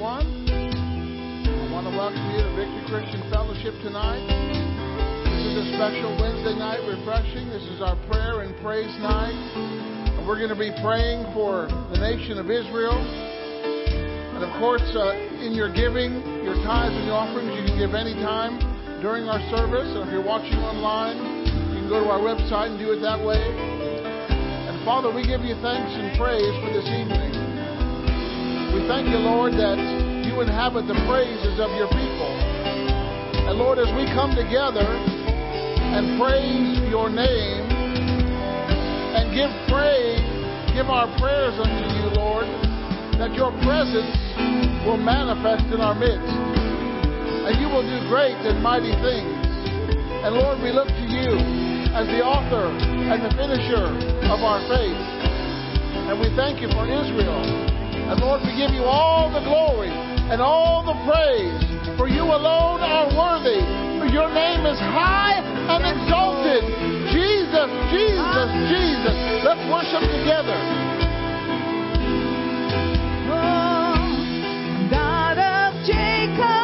everyone. I want to welcome you to Victory Christian Fellowship tonight. This is a special Wednesday night refreshing. This is our prayer and praise night. And we're going to be praying for the nation of Israel. And of course, uh, in your giving, your tithes and your offerings, you can give any time during our service. And if you're watching online, you can go to our website and do it that way. And Father, we give you thanks and praise for this evening. We thank you, Lord, that inhabit the praises of your people. And Lord, as we come together and praise your name and give praise, give our prayers unto you, Lord, that your presence will manifest in our midst. And you will do great and mighty things. And Lord, we look to you as the author and the finisher of our faith. And we thank you for Israel. And Lord, we give you all the glory and all the praise, for you alone are worthy. For your name is high and exalted. Jesus, Jesus, Jesus. Let's worship together. voice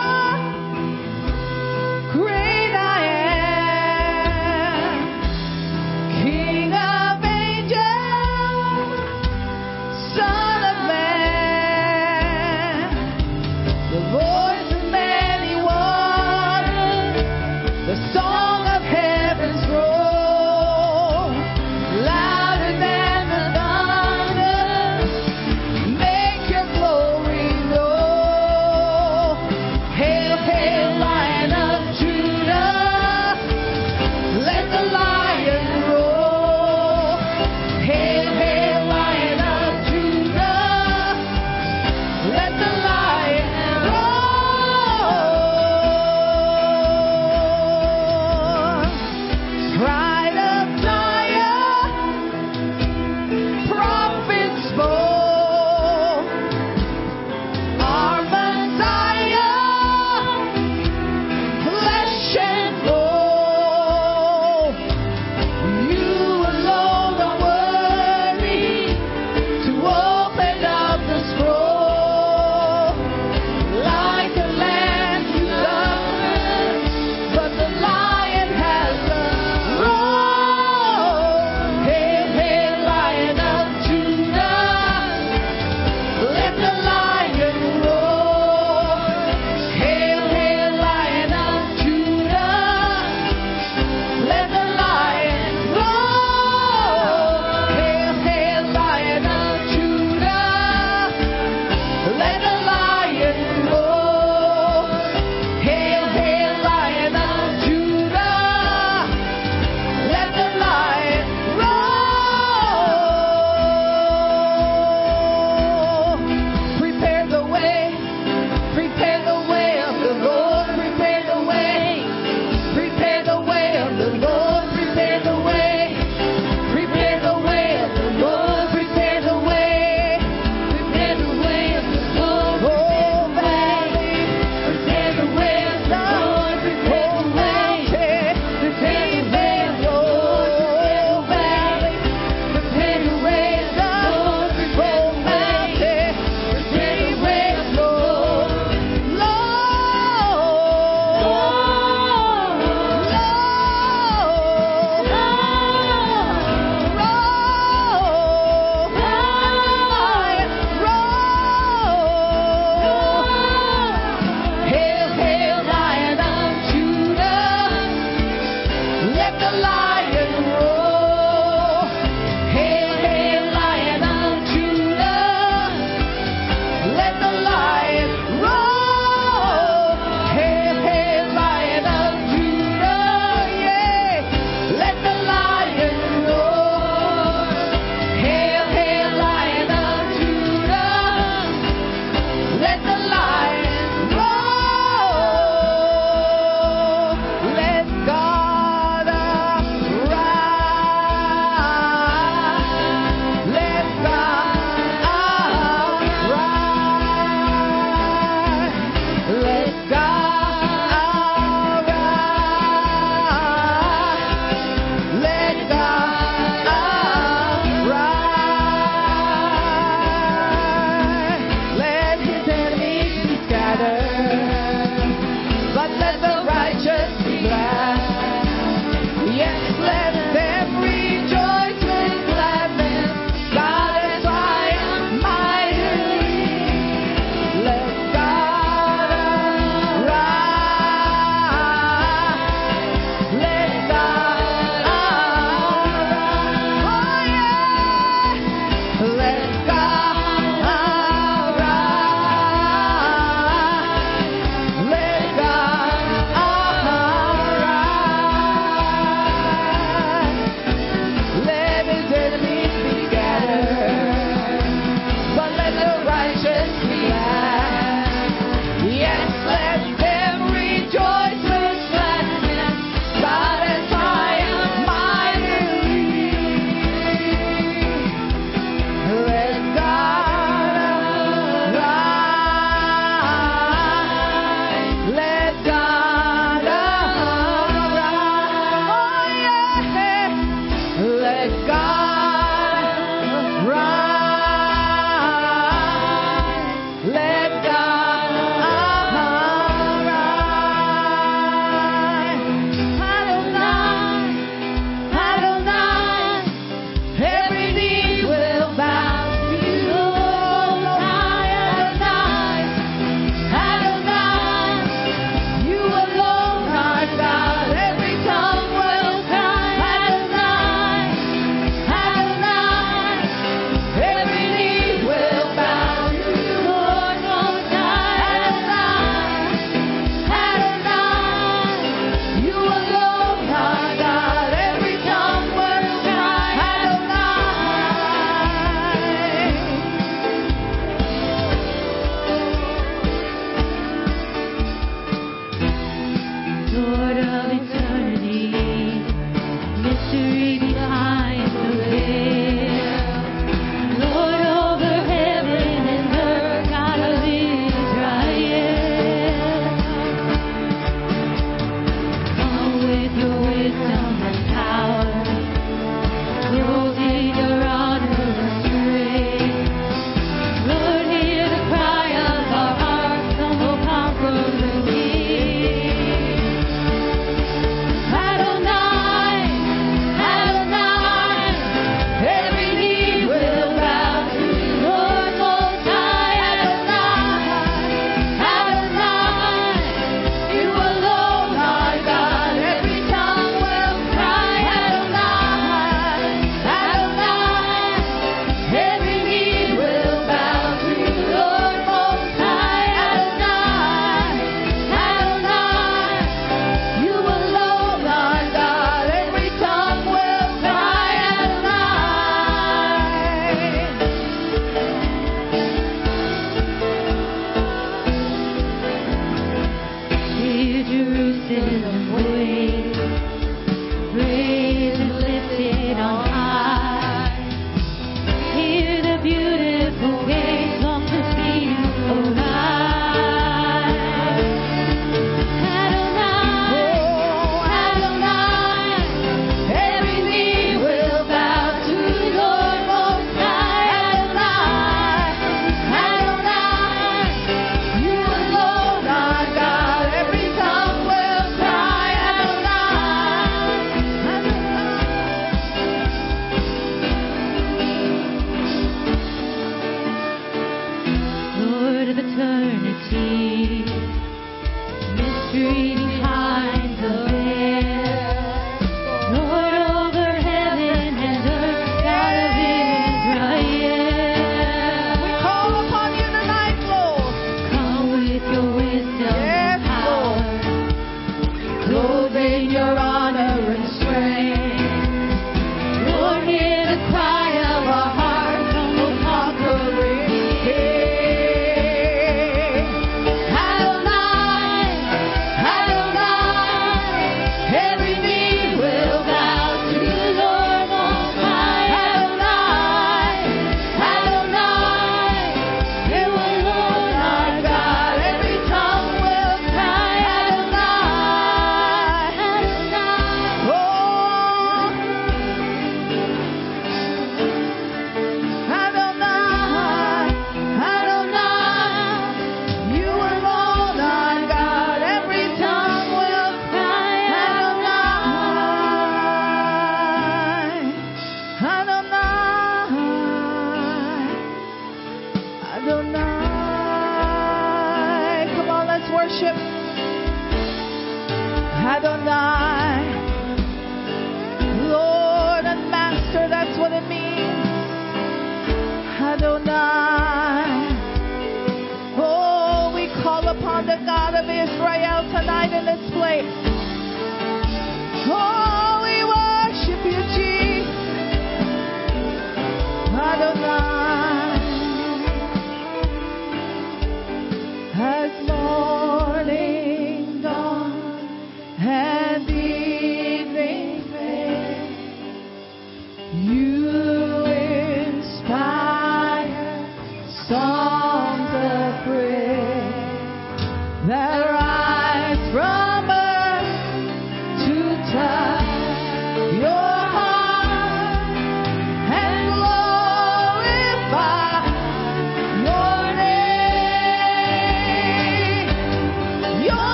that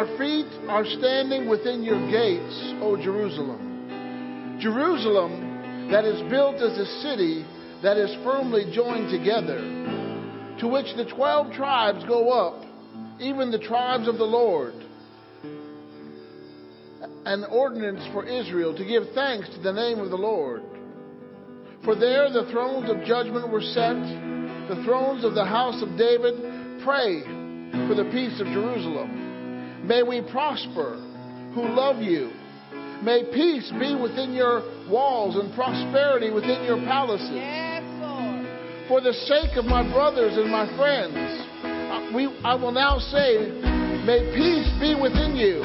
Our feet are standing within your gates, O Jerusalem. Jerusalem, that is built as a city that is firmly joined together, to which the twelve tribes go up, even the tribes of the Lord. An ordinance for Israel to give thanks to the name of the Lord. For there the thrones of judgment were set the thrones of the house of David, pray for the peace of Jerusalem. May we prosper who love you. May peace be within your walls and prosperity within your palaces. Yes, Lord. For the sake of my brothers and my friends, uh, we, I will now say, may peace be within you.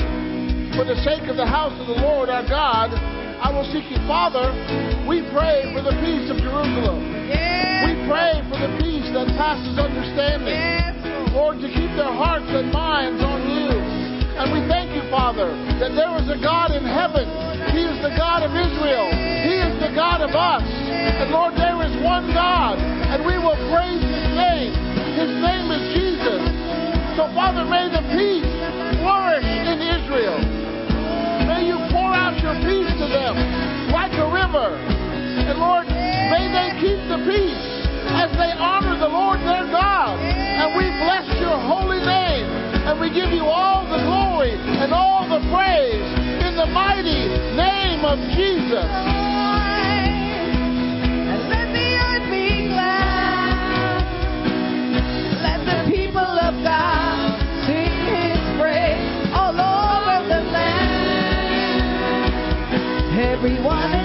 For the sake of the house of the Lord our God, I will seek you. Father, we pray for the peace of Jerusalem. Yes. We pray for the peace that passes understanding. Yes. Lord, to keep their hearts and minds on you. And we thank you, Father, that there is a God in heaven. He is the God of Israel. He is the God of us. And Lord, there is one God, and we will praise His name. His name is Jesus. So, Father, may the peace flourish in Israel. May you pour out your peace to them like a river. And Lord, may they keep the peace as they honor the Lord their God. And we bless your holy name. And we give you all the glory and all the praise in the mighty name of Jesus. let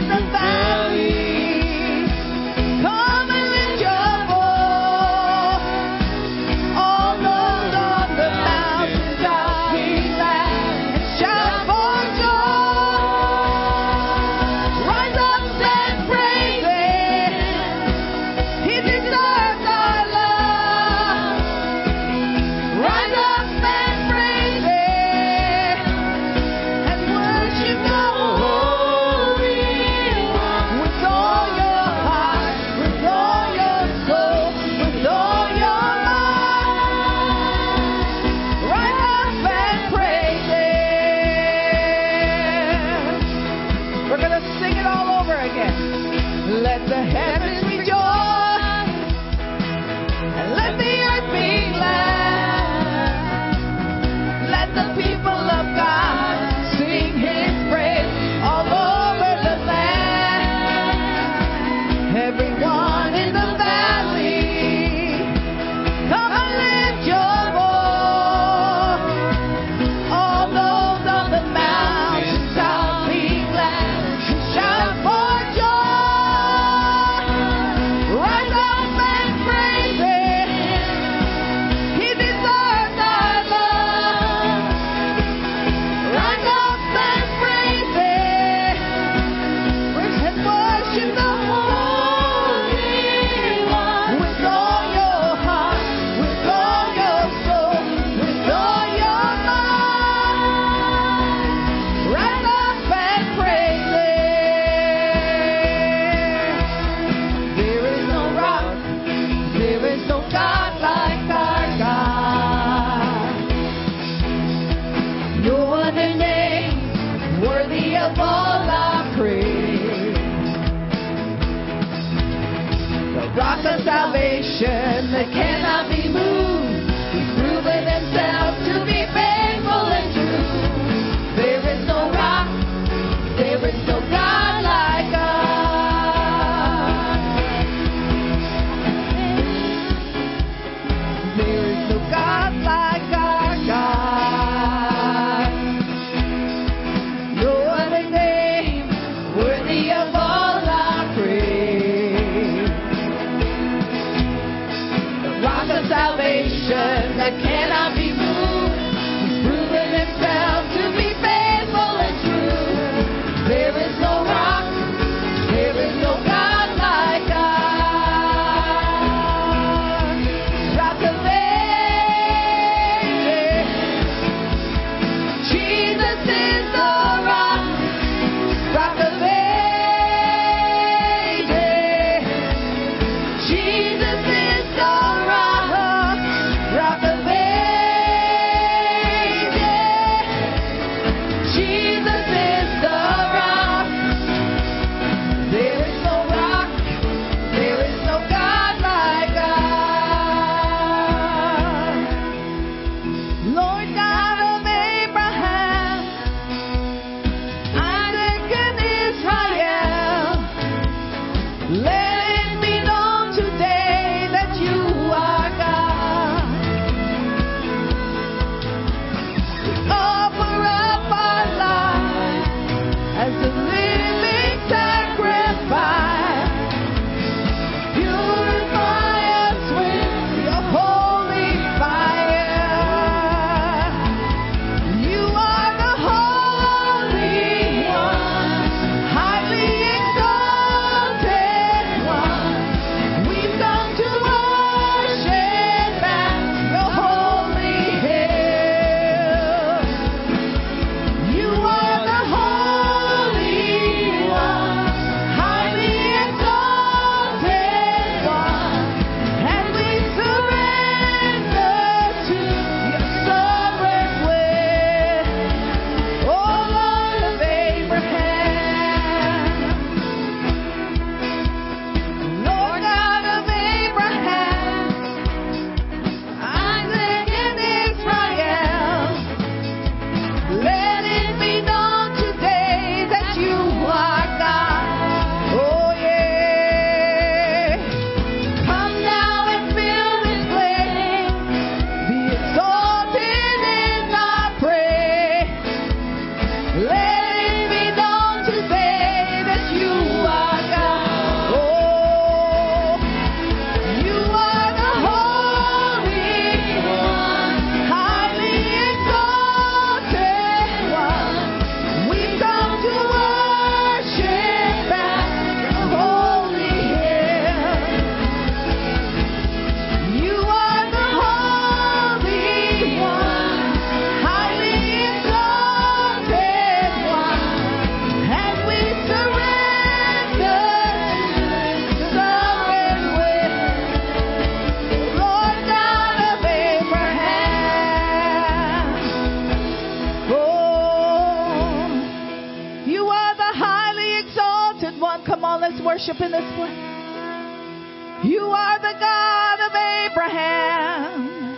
worship in this place. You are the God of Abraham.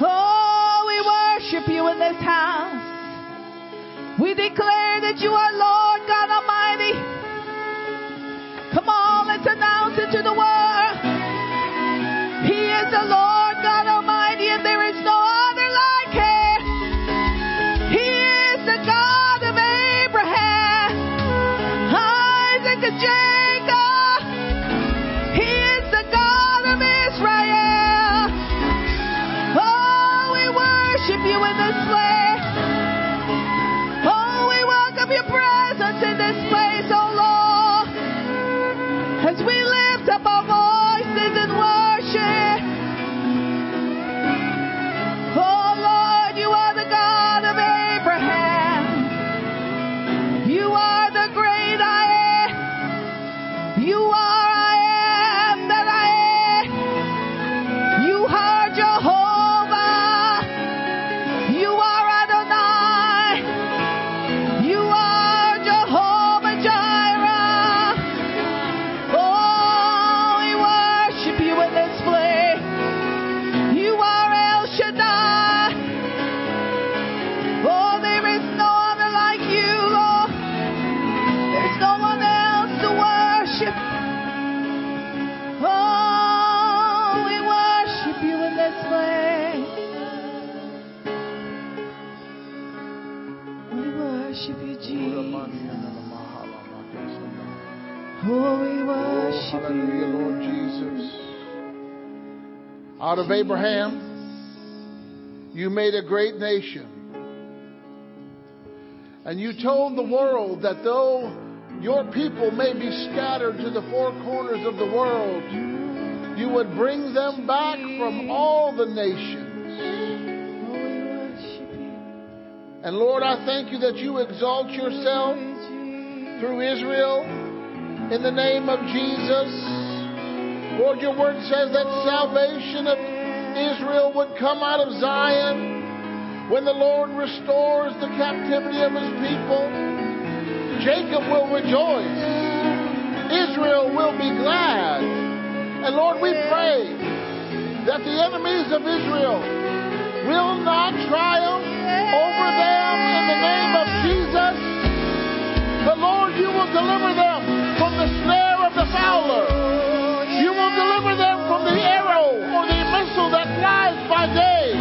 Oh, we worship you in this house. We declare that you are Lord. Of Abraham, you made a great nation. And you told the world that though your people may be scattered to the four corners of the world, you would bring them back from all the nations. And Lord, I thank you that you exalt yourself through Israel in the name of Jesus. Lord, your word says that salvation of Israel would come out of Zion when the Lord restores the captivity of his people. Jacob will rejoice, Israel will be glad. And Lord, we pray that the enemies of Israel will not triumph over them in the name of Jesus. But Lord, you will deliver them from the snare of the fowler. You will flies day.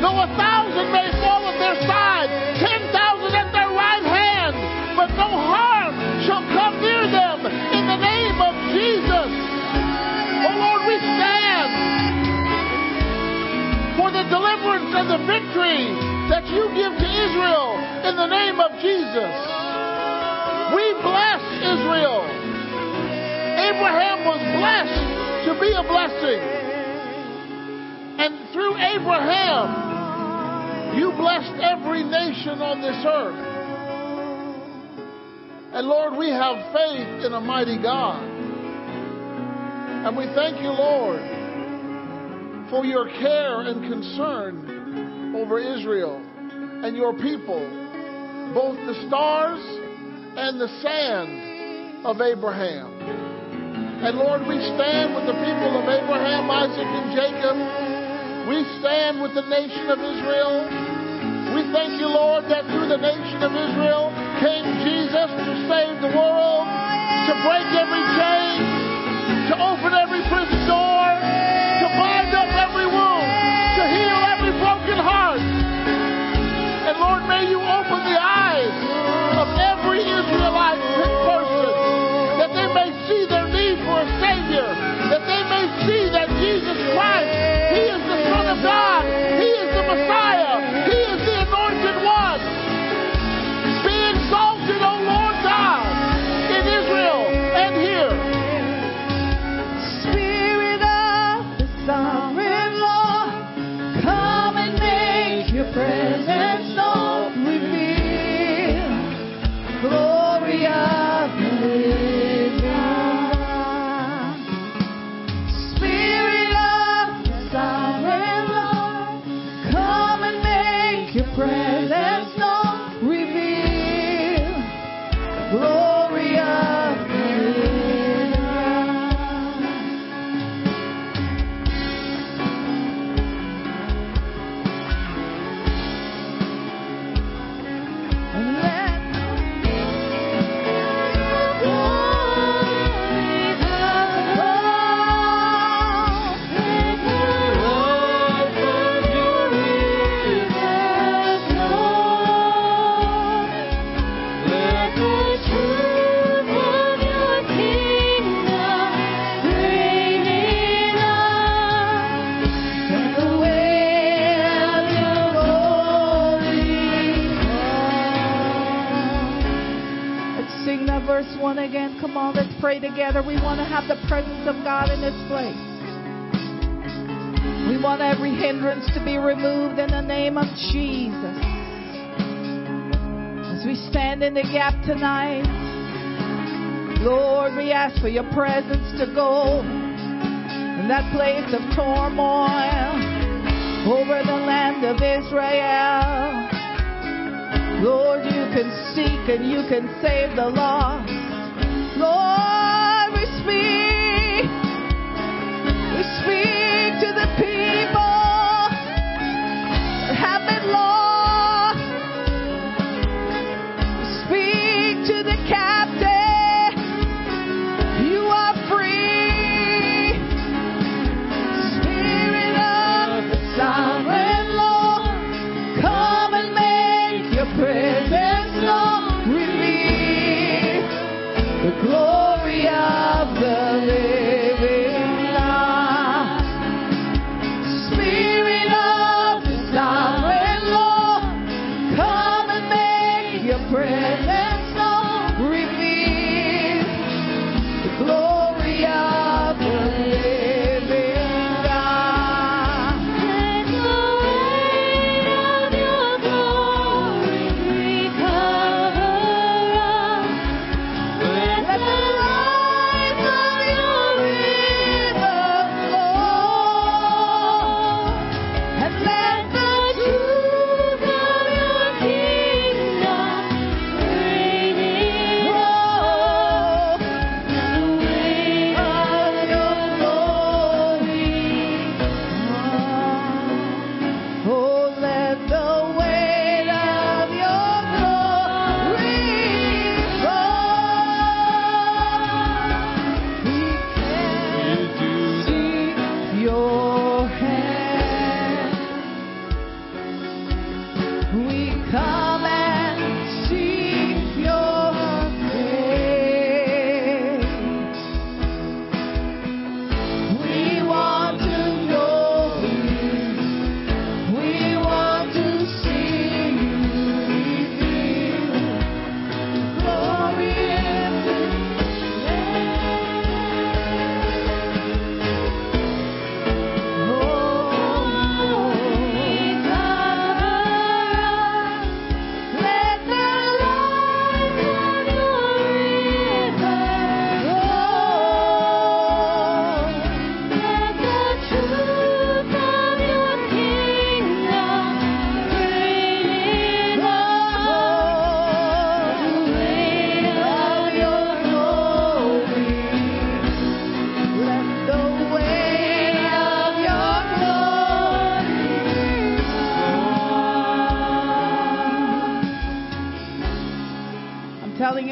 Though a thousand may fall at their side, ten thousand at their right hand, but no harm shall come near them in the name of Jesus. Oh Lord, we stand for the deliverance and the victory that you give to Israel in the name of Jesus. We bless Israel. Abraham was blessed to be a blessing. And through Abraham, you blessed every nation on this earth. And Lord, we have faith in a mighty God. And we thank you, Lord, for your care and concern over Israel and your people, both the stars and the sand of Abraham. And Lord, we stand with the people of Abraham, Isaac, and Jacob. We stand with the nation of Israel. We thank you, Lord, that through the nation of Israel came Jesus to save the world, to break every chain, to open every prison door, removed in the name of Jesus. As we stand in the gap tonight, Lord, we ask for your presence to go in that place of turmoil over the land of Israel. Lord, you can seek and you can save the lost.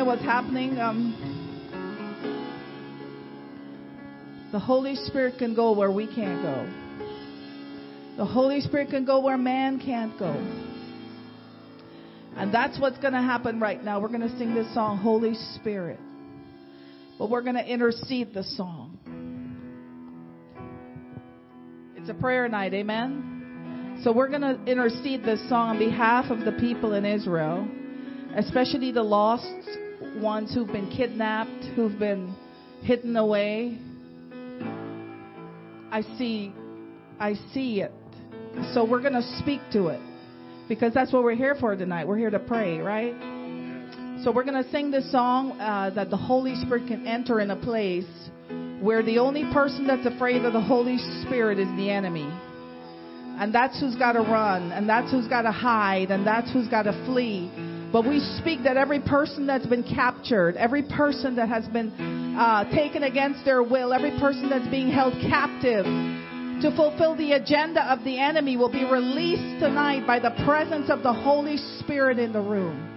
What's happening. Um, the Holy Spirit can go where we can't go. The Holy Spirit can go where man can't go. And that's what's going to happen right now. We're going to sing this song, Holy Spirit. But we're going to intercede the song. It's a prayer night, amen? So we're going to intercede this song on behalf of the people in Israel, especially the lost ones who've been kidnapped, who've been hidden away. I see I see it. So we're going to speak to it because that's what we're here for tonight. We're here to pray, right? So we're going to sing this song uh, that the Holy Spirit can enter in a place where the only person that's afraid of the Holy Spirit is the enemy. And that's who's got to run, and that's who's got to hide, and that's who's got to flee. But we speak that every person that's been captured, every person that has been uh, taken against their will, every person that's being held captive, to fulfill the agenda of the enemy will be released tonight by the presence of the Holy Spirit in the room.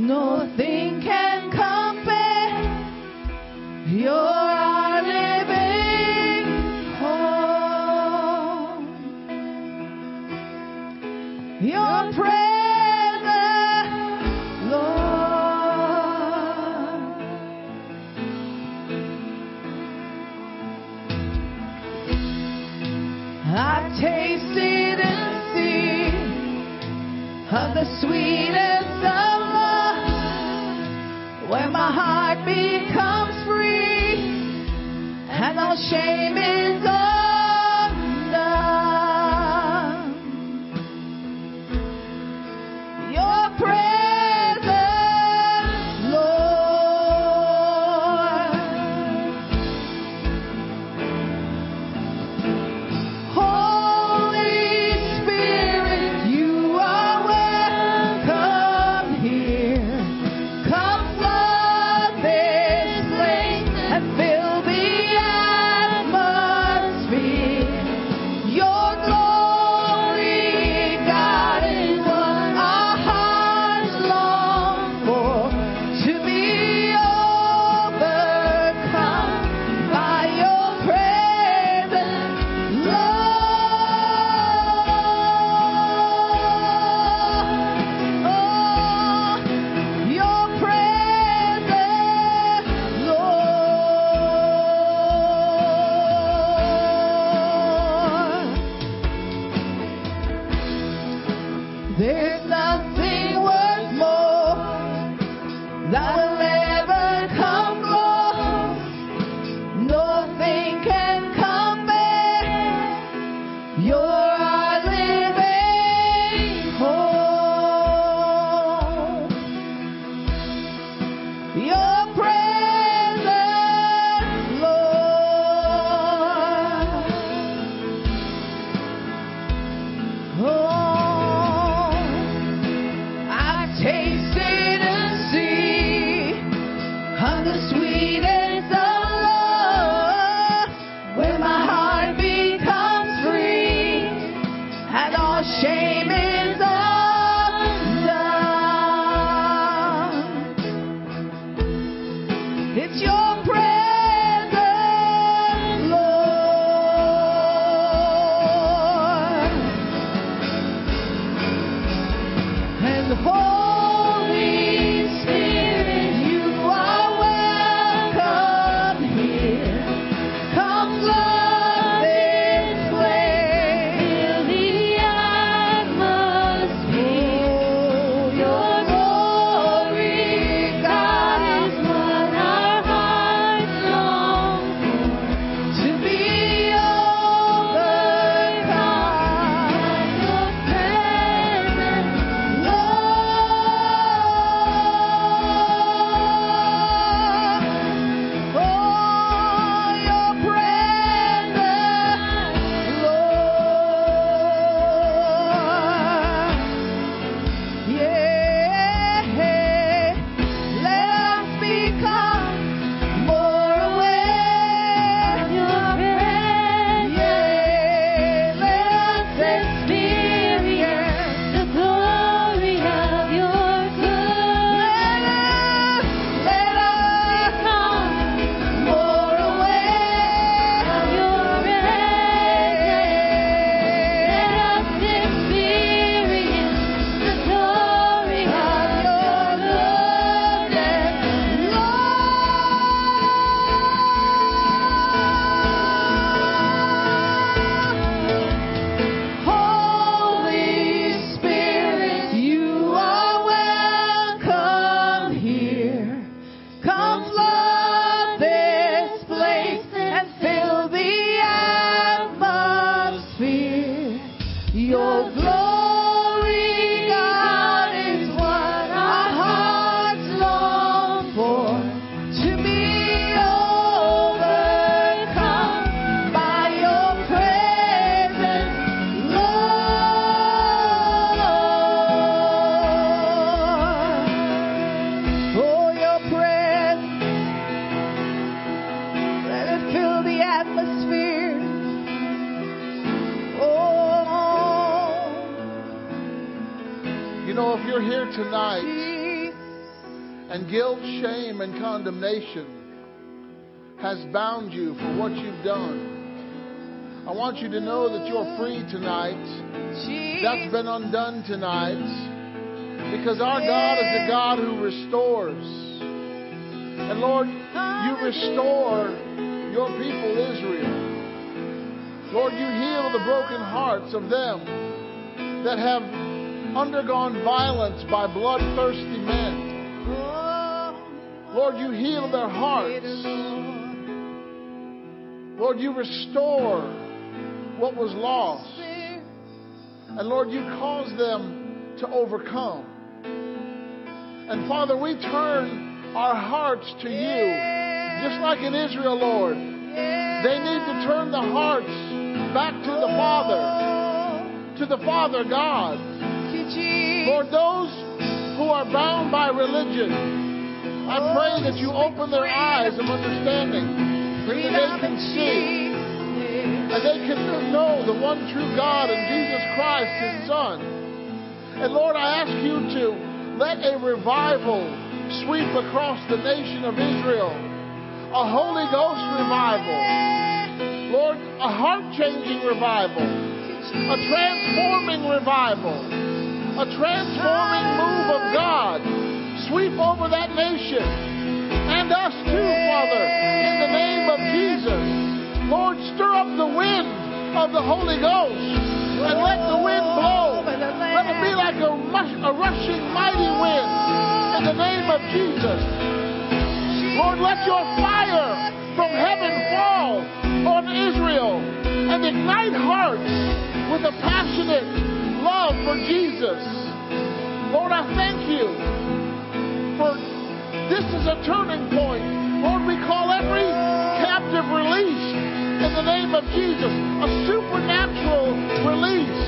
Nothing can compare. Your oh. your presence, Lord. I've tasted and seen of the sweetest shame is condemnation has bound you for what you've done, I want you to know that you're free tonight. That's been undone tonight. Because our God is a God who restores. And Lord, you restore your people Israel. Lord, you heal the broken hearts of them that have undergone violence by bloodthirsty men. Lord, you heal their hearts. Lord, you restore what was lost. And Lord, you cause them to overcome. And Father, we turn our hearts to you, just like in Israel, Lord. They need to turn the hearts back to the Father, to the Father God. Lord, those who are bound by religion, I pray that you open their eyes of understanding so that they can see and they can know the one true God and Jesus Christ, His Son. And Lord, I ask you to let a revival sweep across the nation of Israel, a Holy Ghost revival. Lord, a heart changing revival, a transforming revival, a transforming move of God sweep over that nation and us too, Father, in the name of Jesus. Lord, stir up the wind of the Holy Ghost and let the wind blow. Let it be like a, a rushing mighty wind in the name of Jesus. Lord, let your fire from heaven fall on Israel and ignite hearts with a passionate love for Jesus. Lord, I thank you for this is a turning point. Lord, we call every captive release in the name of Jesus, a supernatural release.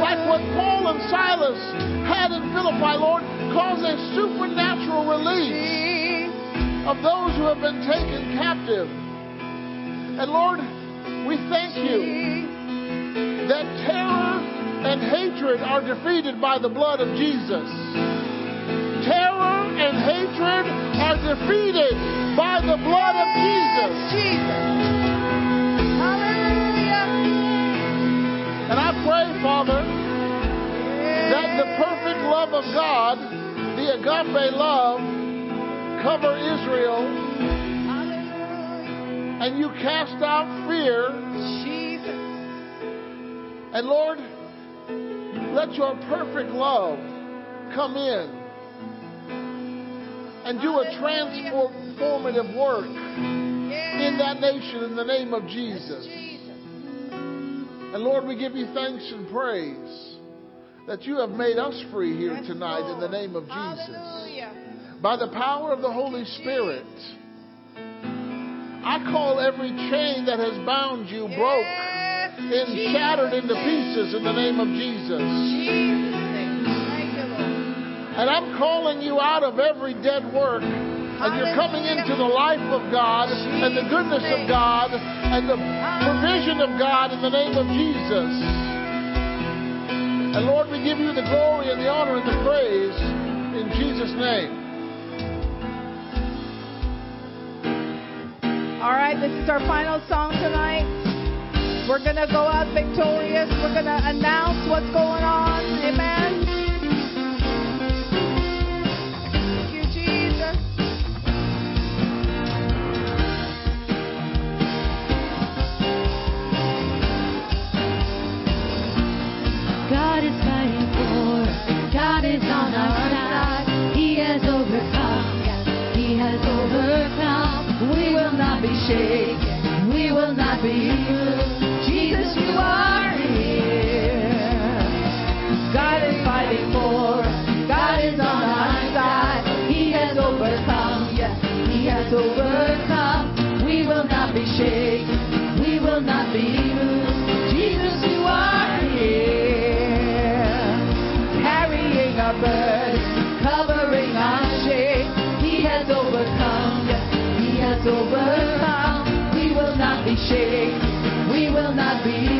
Like what Paul and Silas had in Philippi, Lord, cause a supernatural release of those who have been taken captive. And Lord, we thank you that terror and hatred are defeated by the blood of Jesus. Terror and hatred are defeated by the blood of Jesus. Hallelujah. And I pray, Father, that the perfect love of God, the agape love, cover Israel. And you cast out fear. Jesus. And Lord, let your perfect love come in and do a transformative work in that nation in the name of Jesus. And Lord, we give you thanks and praise that you have made us free here tonight in the name of Jesus. By the power of the Holy Spirit, I call every chain that has bound you broke and shattered into pieces in the name of Jesus. And I'm calling you out of every dead work. And you're coming into the life of God and the goodness of God and the provision of God in the name of Jesus. And Lord, we give you the glory and the honor and the praise in Jesus' name. All right, this is our final song tonight. We're going to go out victorious. We're going to announce what's going on. Amen. God is on our side. He has overcome. He has overcome. We will not be shaken. We will not be moved. Jesus, you are here. God is fighting for us. God is on our side. He has overcome. He has overcome. We will not be shaken. We will not be be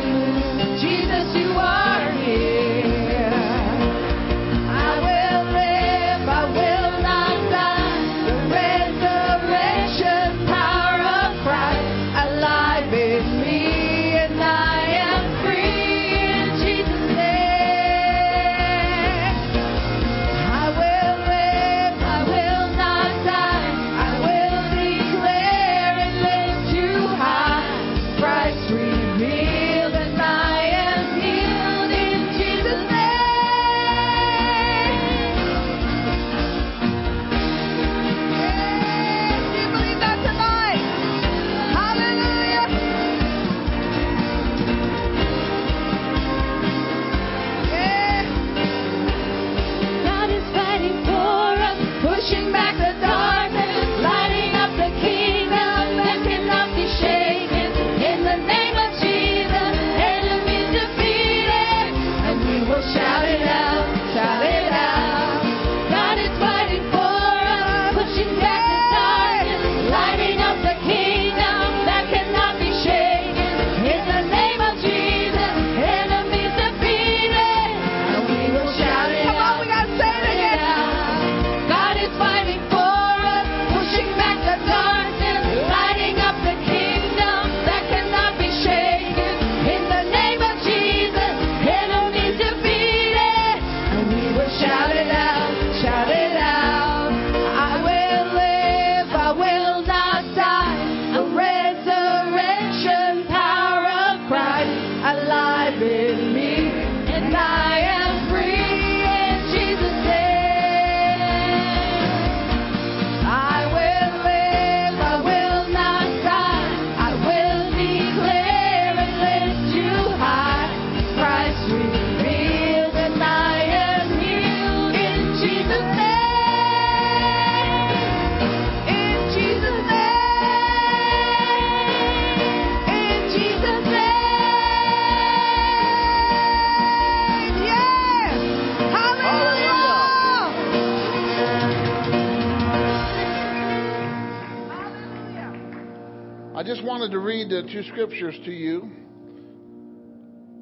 the two scriptures to you.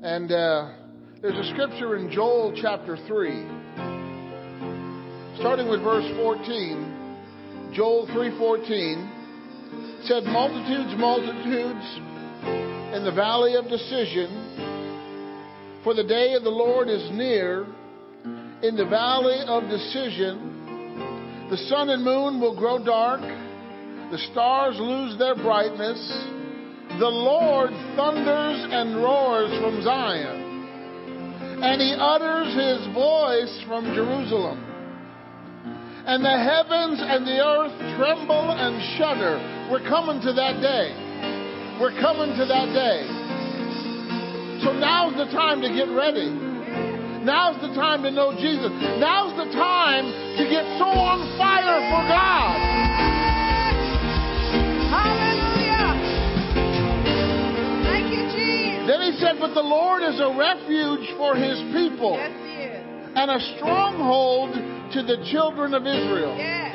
And uh, there's a scripture in Joel chapter 3, starting with verse 14. Joel 3:14 said, "Multitudes, multitudes in the valley of decision, for the day of the Lord is near. In the valley of decision, the sun and moon will grow dark." The stars lose their brightness. The Lord thunders and roars from Zion, and he utters his voice from Jerusalem. And the heavens and the earth tremble and shudder. We're coming to that day. We're coming to that day. So now's the time to get ready. Now's the time to know Jesus. Now's the time to get so on fire for God. Then he said, But the Lord is a refuge for his people Yes, he is. and a stronghold to the children of Israel. Yes.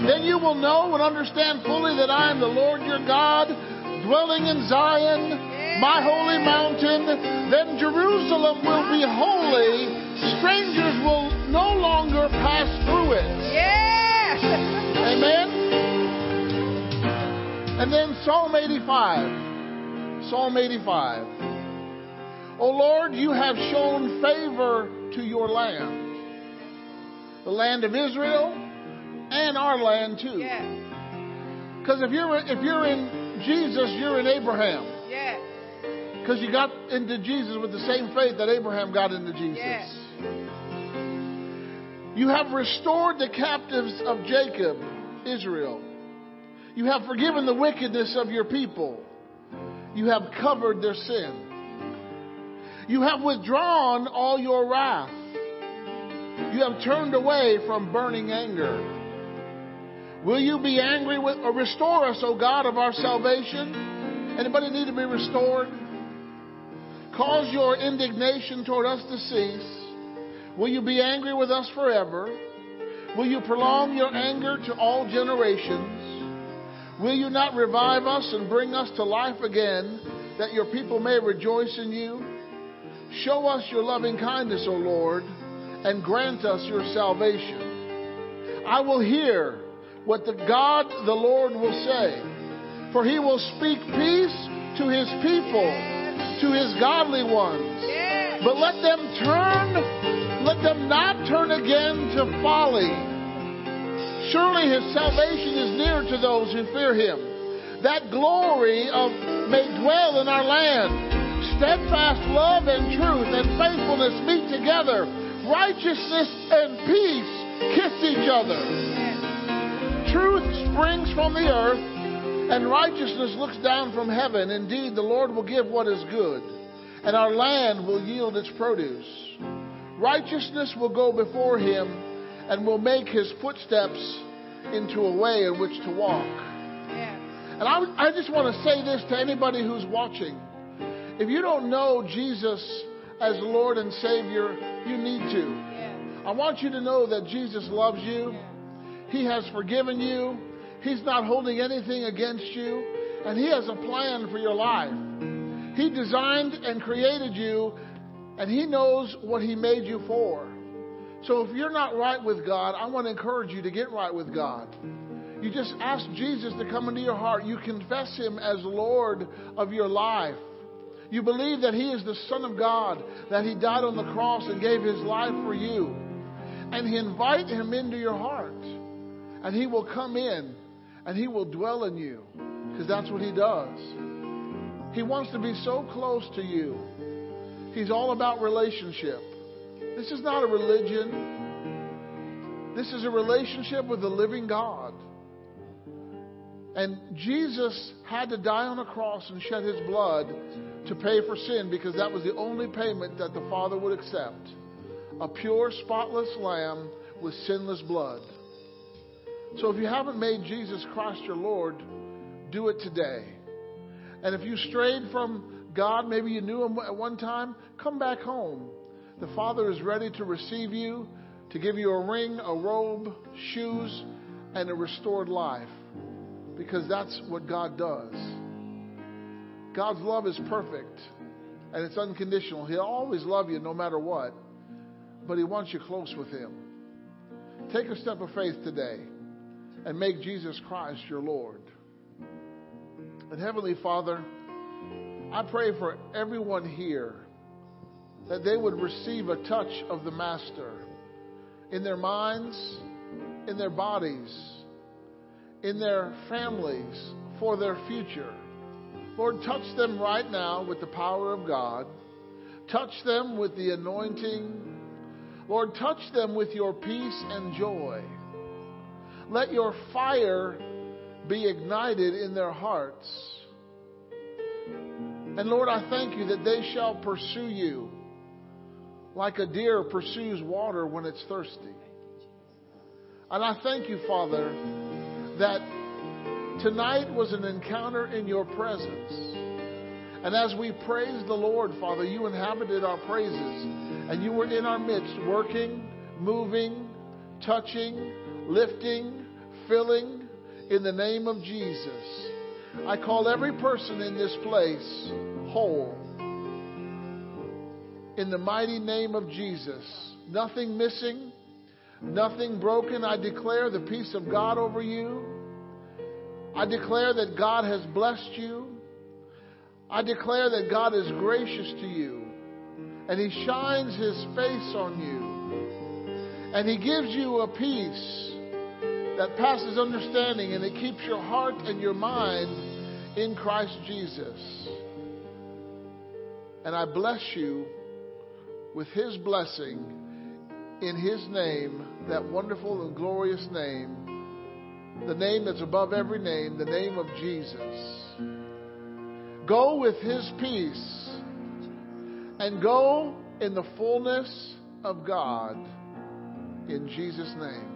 Then you will know and understand fully that I am the Lord your God, dwelling in Zion, my holy mountain. Then Jerusalem will be holy. Strangers will no longer pass through it. Yes. Amen. And then Psalm 85. Psalm 85. O Lord, you have shown favor to your land, the land of Israel, and our land too. Yes. Because if you're if you're in Jesus, you're in Abraham. Yes. Because you got into Jesus with the same faith that Abraham got into Jesus. Yes. You have restored the captives of Jacob, Israel. You have forgiven the wickedness of your people. You have covered their sin. You have withdrawn all your wrath. You have turned away from burning anger. Will you be angry with or restore us, O God of our salvation? Anybody need to be restored? Cause your indignation toward us to cease. Will you be angry with us forever? Will you prolong your anger to all generations? Will you not revive us and bring us to life again, that your people may rejoice in you? Show us your loving kindness, O Lord, and grant us your salvation. I will hear what the God the Lord will say, for he will speak peace to his people, to his godly ones. But let them turn, let them not turn again to folly. Surely his salvation is near to those who fear him. That glory of may dwell in our land. Steadfast love and truth and faithfulness meet together. Righteousness and peace kiss each other. Truth springs from the earth, and righteousness looks down from heaven. Indeed, the Lord will give what is good, and our land will yield its produce. Righteousness will go before him and will make his footsteps into a way in which to walk. Yes. And I, I just want to say this to anybody who's watching. If you don't know Jesus as Lord and Savior, you need to. Yes. I want you to know that Jesus loves you. He has forgiven you. He's not holding anything against you. And He has a plan for your life. He designed and created you, and He knows what He made you for. So if you're not right with God, I want to encourage you to get right with God. You just ask Jesus to come into your heart. You confess Him as Lord of your life. You believe that He is the Son of God, that He died on the cross and gave His life for you. And He invite Him into your heart. And He will come in and He will dwell in you because that's what He does. He wants to be so close to you. He's all about relationship. This is not a religion. This is a relationship with the living God. And Jesus had to die on a cross and shed his blood to pay for sin because that was the only payment that the Father would accept. A pure, spotless lamb with sinless blood. So if you haven't made Jesus Christ your Lord, do it today. And if you strayed from God, maybe you knew him at one time, come back home. The Father is ready to receive you, to give you a ring, a robe, shoes, and a restored life. because that's what God does. God's love is perfect and it's unconditional. He'll always love you no matter what, but He wants you close with Him. Take a step of faith today and make Jesus Christ your Lord. And Heavenly Father, I pray for everyone here that they would receive a touch of the Master in their minds, in their bodies, in their families, for their future. Lord, touch them right now with the power of God. Touch them with the anointing. Lord, touch them with your peace and joy. Let your fire be ignited in their hearts. And Lord, I thank you that they shall pursue you like a deer pursues water when it's thirsty. And I thank you, Father, that tonight was an encounter in your presence. And as we praised the Lord, Father, you inhabited our praises. And you were in our midst, working, moving, touching, lifting, filling, in the name of Jesus. I call every person in this place whole. In the mighty name of Jesus. Nothing missing, nothing broken. I declare the peace of God over you. I declare that God has blessed you. I declare that God is gracious to you. And He shines His face on you. And He gives you a peace that passes understanding and it keeps your heart and your mind in Christ Jesus. And I bless you with His blessing in His name, that wonderful and glorious name, the name that's above every name, the name of Jesus. Go with His peace and go in the fullness of God in Jesus' name.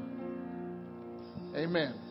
Amen.